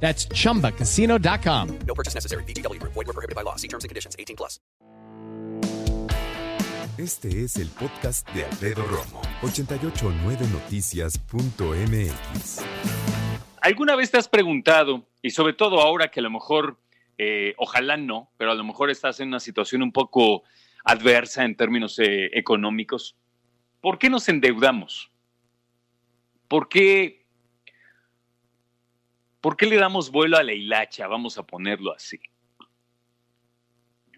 That's chumbacasino.com. No purchase necessary. BGW. Void were prohibited by law. See terms and conditions. 18 plus. Este es el podcast de Alfredo Romo. 889noticias.mx. ¿Alguna vez te has preguntado, y sobre todo ahora que a lo mejor, eh, ojalá no, pero a lo mejor estás en una situación un poco adversa en términos eh, económicos, ¿por qué nos endeudamos? ¿Por qué, ¿Por qué le damos vuelo a la hilacha? Vamos a ponerlo así.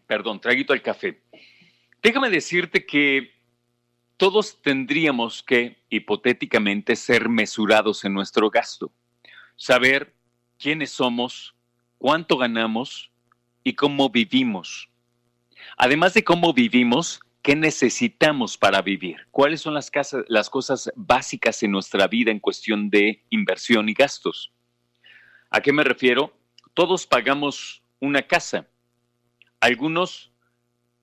Perdón, traguito al café. Déjame decirte que todos tendríamos que, hipotéticamente, ser mesurados en nuestro gasto. Saber quiénes somos, cuánto ganamos y cómo vivimos. Además de cómo vivimos, qué necesitamos para vivir. ¿Cuáles son las, las cosas básicas en nuestra vida en cuestión de inversión y gastos? ¿A qué me refiero? Todos pagamos una casa. Algunos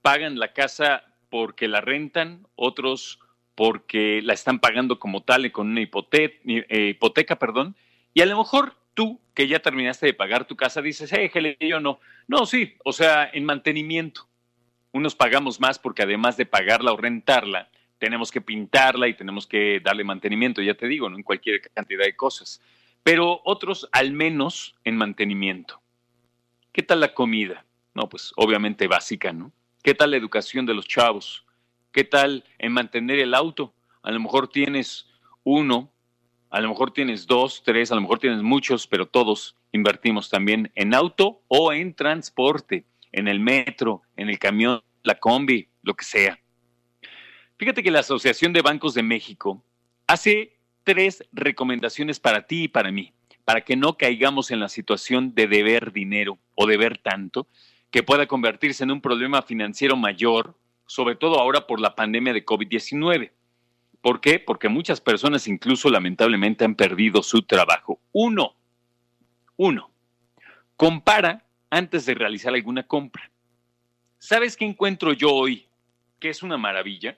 pagan la casa porque la rentan, otros porque la están pagando como tal con una hipoteca, eh, hipoteca, perdón, y a lo mejor tú que ya terminaste de pagar tu casa dices, hey, yo no. No, sí, o sea, en mantenimiento. Unos pagamos más porque además de pagarla o rentarla, tenemos que pintarla y tenemos que darle mantenimiento, ya te digo, ¿no? en cualquier cantidad de cosas. Pero otros al menos en mantenimiento. ¿Qué tal la comida? No, pues obviamente básica, ¿no? ¿Qué tal la educación de los chavos? ¿Qué tal en mantener el auto? A lo mejor tienes uno, a lo mejor tienes dos, tres, a lo mejor tienes muchos, pero todos invertimos también en auto o en transporte, en el metro, en el camión, la combi, lo que sea. Fíjate que la Asociación de Bancos de México hace tres recomendaciones para ti y para mí, para que no caigamos en la situación de deber dinero o deber tanto, que pueda convertirse en un problema financiero mayor, sobre todo ahora por la pandemia de COVID-19. ¿Por qué? Porque muchas personas incluso lamentablemente han perdido su trabajo. Uno, uno, compara antes de realizar alguna compra. ¿Sabes qué encuentro yo hoy? Que es una maravilla.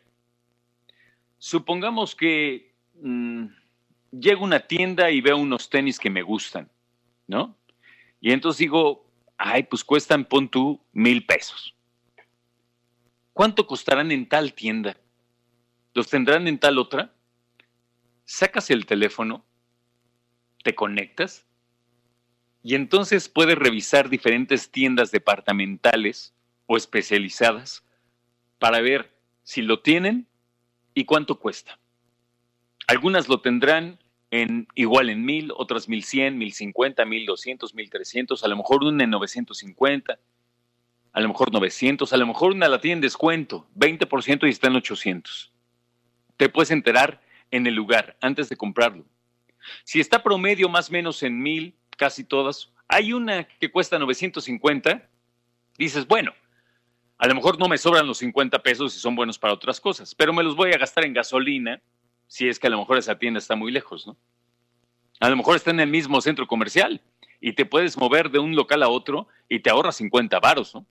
Supongamos que mmm, llego a una tienda y veo unos tenis que me gustan, ¿no? Y entonces digo, ay, pues cuestan, pon tú, mil pesos. ¿Cuánto costarán en tal tienda? ¿Los tendrán en tal otra? Sacas el teléfono, te conectas y entonces puedes revisar diferentes tiendas departamentales o especializadas para ver si lo tienen y cuánto cuesta. Algunas lo tendrán en igual en mil, otras mil cien, mil cincuenta, mil doscientos, mil trescientos, a lo mejor una en 950, a lo mejor 900, a lo mejor una la tiene en descuento, 20% y está en 800. Te puedes enterar en el lugar antes de comprarlo. Si está promedio más o menos en mil, casi todas, hay una que cuesta 950, dices, bueno, a lo mejor no me sobran los 50 pesos y son buenos para otras cosas, pero me los voy a gastar en gasolina si es que a lo mejor esa tienda está muy lejos, ¿no? A lo mejor está en el mismo centro comercial y te puedes mover de un local a otro y te ahorras 50 varos, ¿no?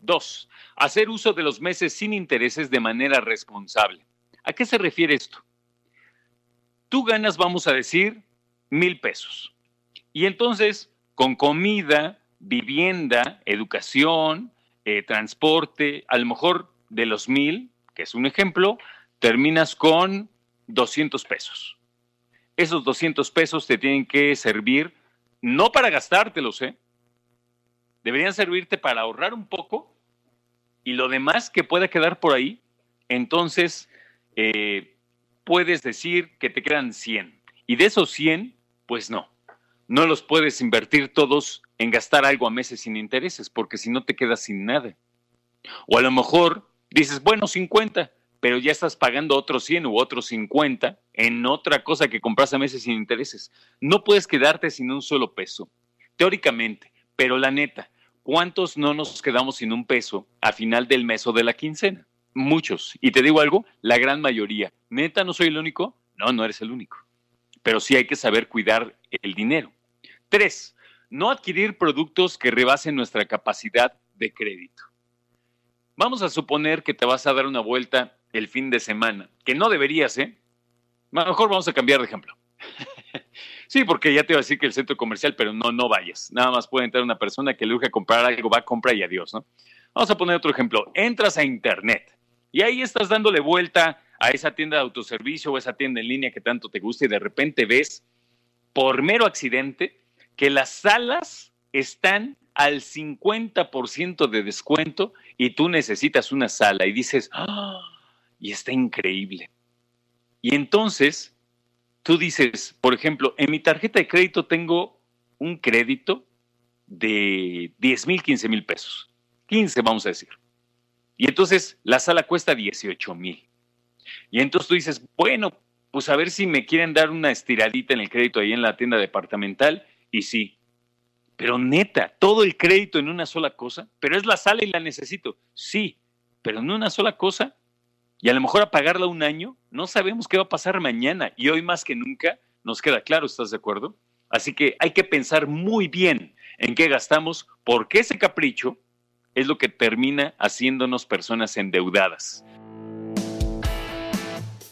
Dos, hacer uso de los meses sin intereses de manera responsable. ¿A qué se refiere esto? Tú ganas, vamos a decir, mil pesos. Y entonces, con comida, vivienda, educación, eh, transporte, a lo mejor de los mil, que es un ejemplo, terminas con 200 pesos. Esos 200 pesos te tienen que servir no para gastártelos, ¿eh? Deberían servirte para ahorrar un poco y lo demás que pueda quedar por ahí, entonces eh, puedes decir que te quedan 100. Y de esos 100, pues no, no los puedes invertir todos en gastar algo a meses sin intereses, porque si no te quedas sin nada. O a lo mejor dices, bueno, 50, pero ya estás pagando otros 100 u otros 50 en otra cosa que compras a meses sin intereses. No puedes quedarte sin un solo peso, teóricamente, pero la neta, ¿cuántos no nos quedamos sin un peso a final del mes o de la quincena? Muchos. Y te digo algo, la gran mayoría. ¿Neta no soy el único? No, no eres el único. Pero sí hay que saber cuidar el dinero. Tres, no adquirir productos que rebasen nuestra capacidad de crédito. Vamos a suponer que te vas a dar una vuelta el fin de semana, que no deberías, ¿eh? Mejor vamos a cambiar de ejemplo. sí, porque ya te iba a decir que el centro comercial, pero no, no vayas. Nada más puede entrar una persona que le urge comprar algo, va a comprar y adiós, ¿no? Vamos a poner otro ejemplo. Entras a internet y ahí estás dándole vuelta a esa tienda de autoservicio o esa tienda en línea que tanto te gusta y de repente ves, por mero accidente, que las salas están al 50% de descuento y tú necesitas una sala y dices, ¡Ah! y está increíble. Y entonces tú dices, por ejemplo, en mi tarjeta de crédito tengo un crédito de 10 mil, 15 mil pesos. 15, vamos a decir. Y entonces la sala cuesta 18 mil. Y entonces tú dices, bueno, pues a ver si me quieren dar una estiradita en el crédito ahí en la tienda departamental. Y sí, pero neta, todo el crédito en una sola cosa, pero es la sala y la necesito. Sí, pero en una sola cosa. Y a lo mejor a pagarla un año, no sabemos qué va a pasar mañana. Y hoy más que nunca nos queda claro, ¿estás de acuerdo? Así que hay que pensar muy bien en qué gastamos, porque ese capricho es lo que termina haciéndonos personas endeudadas.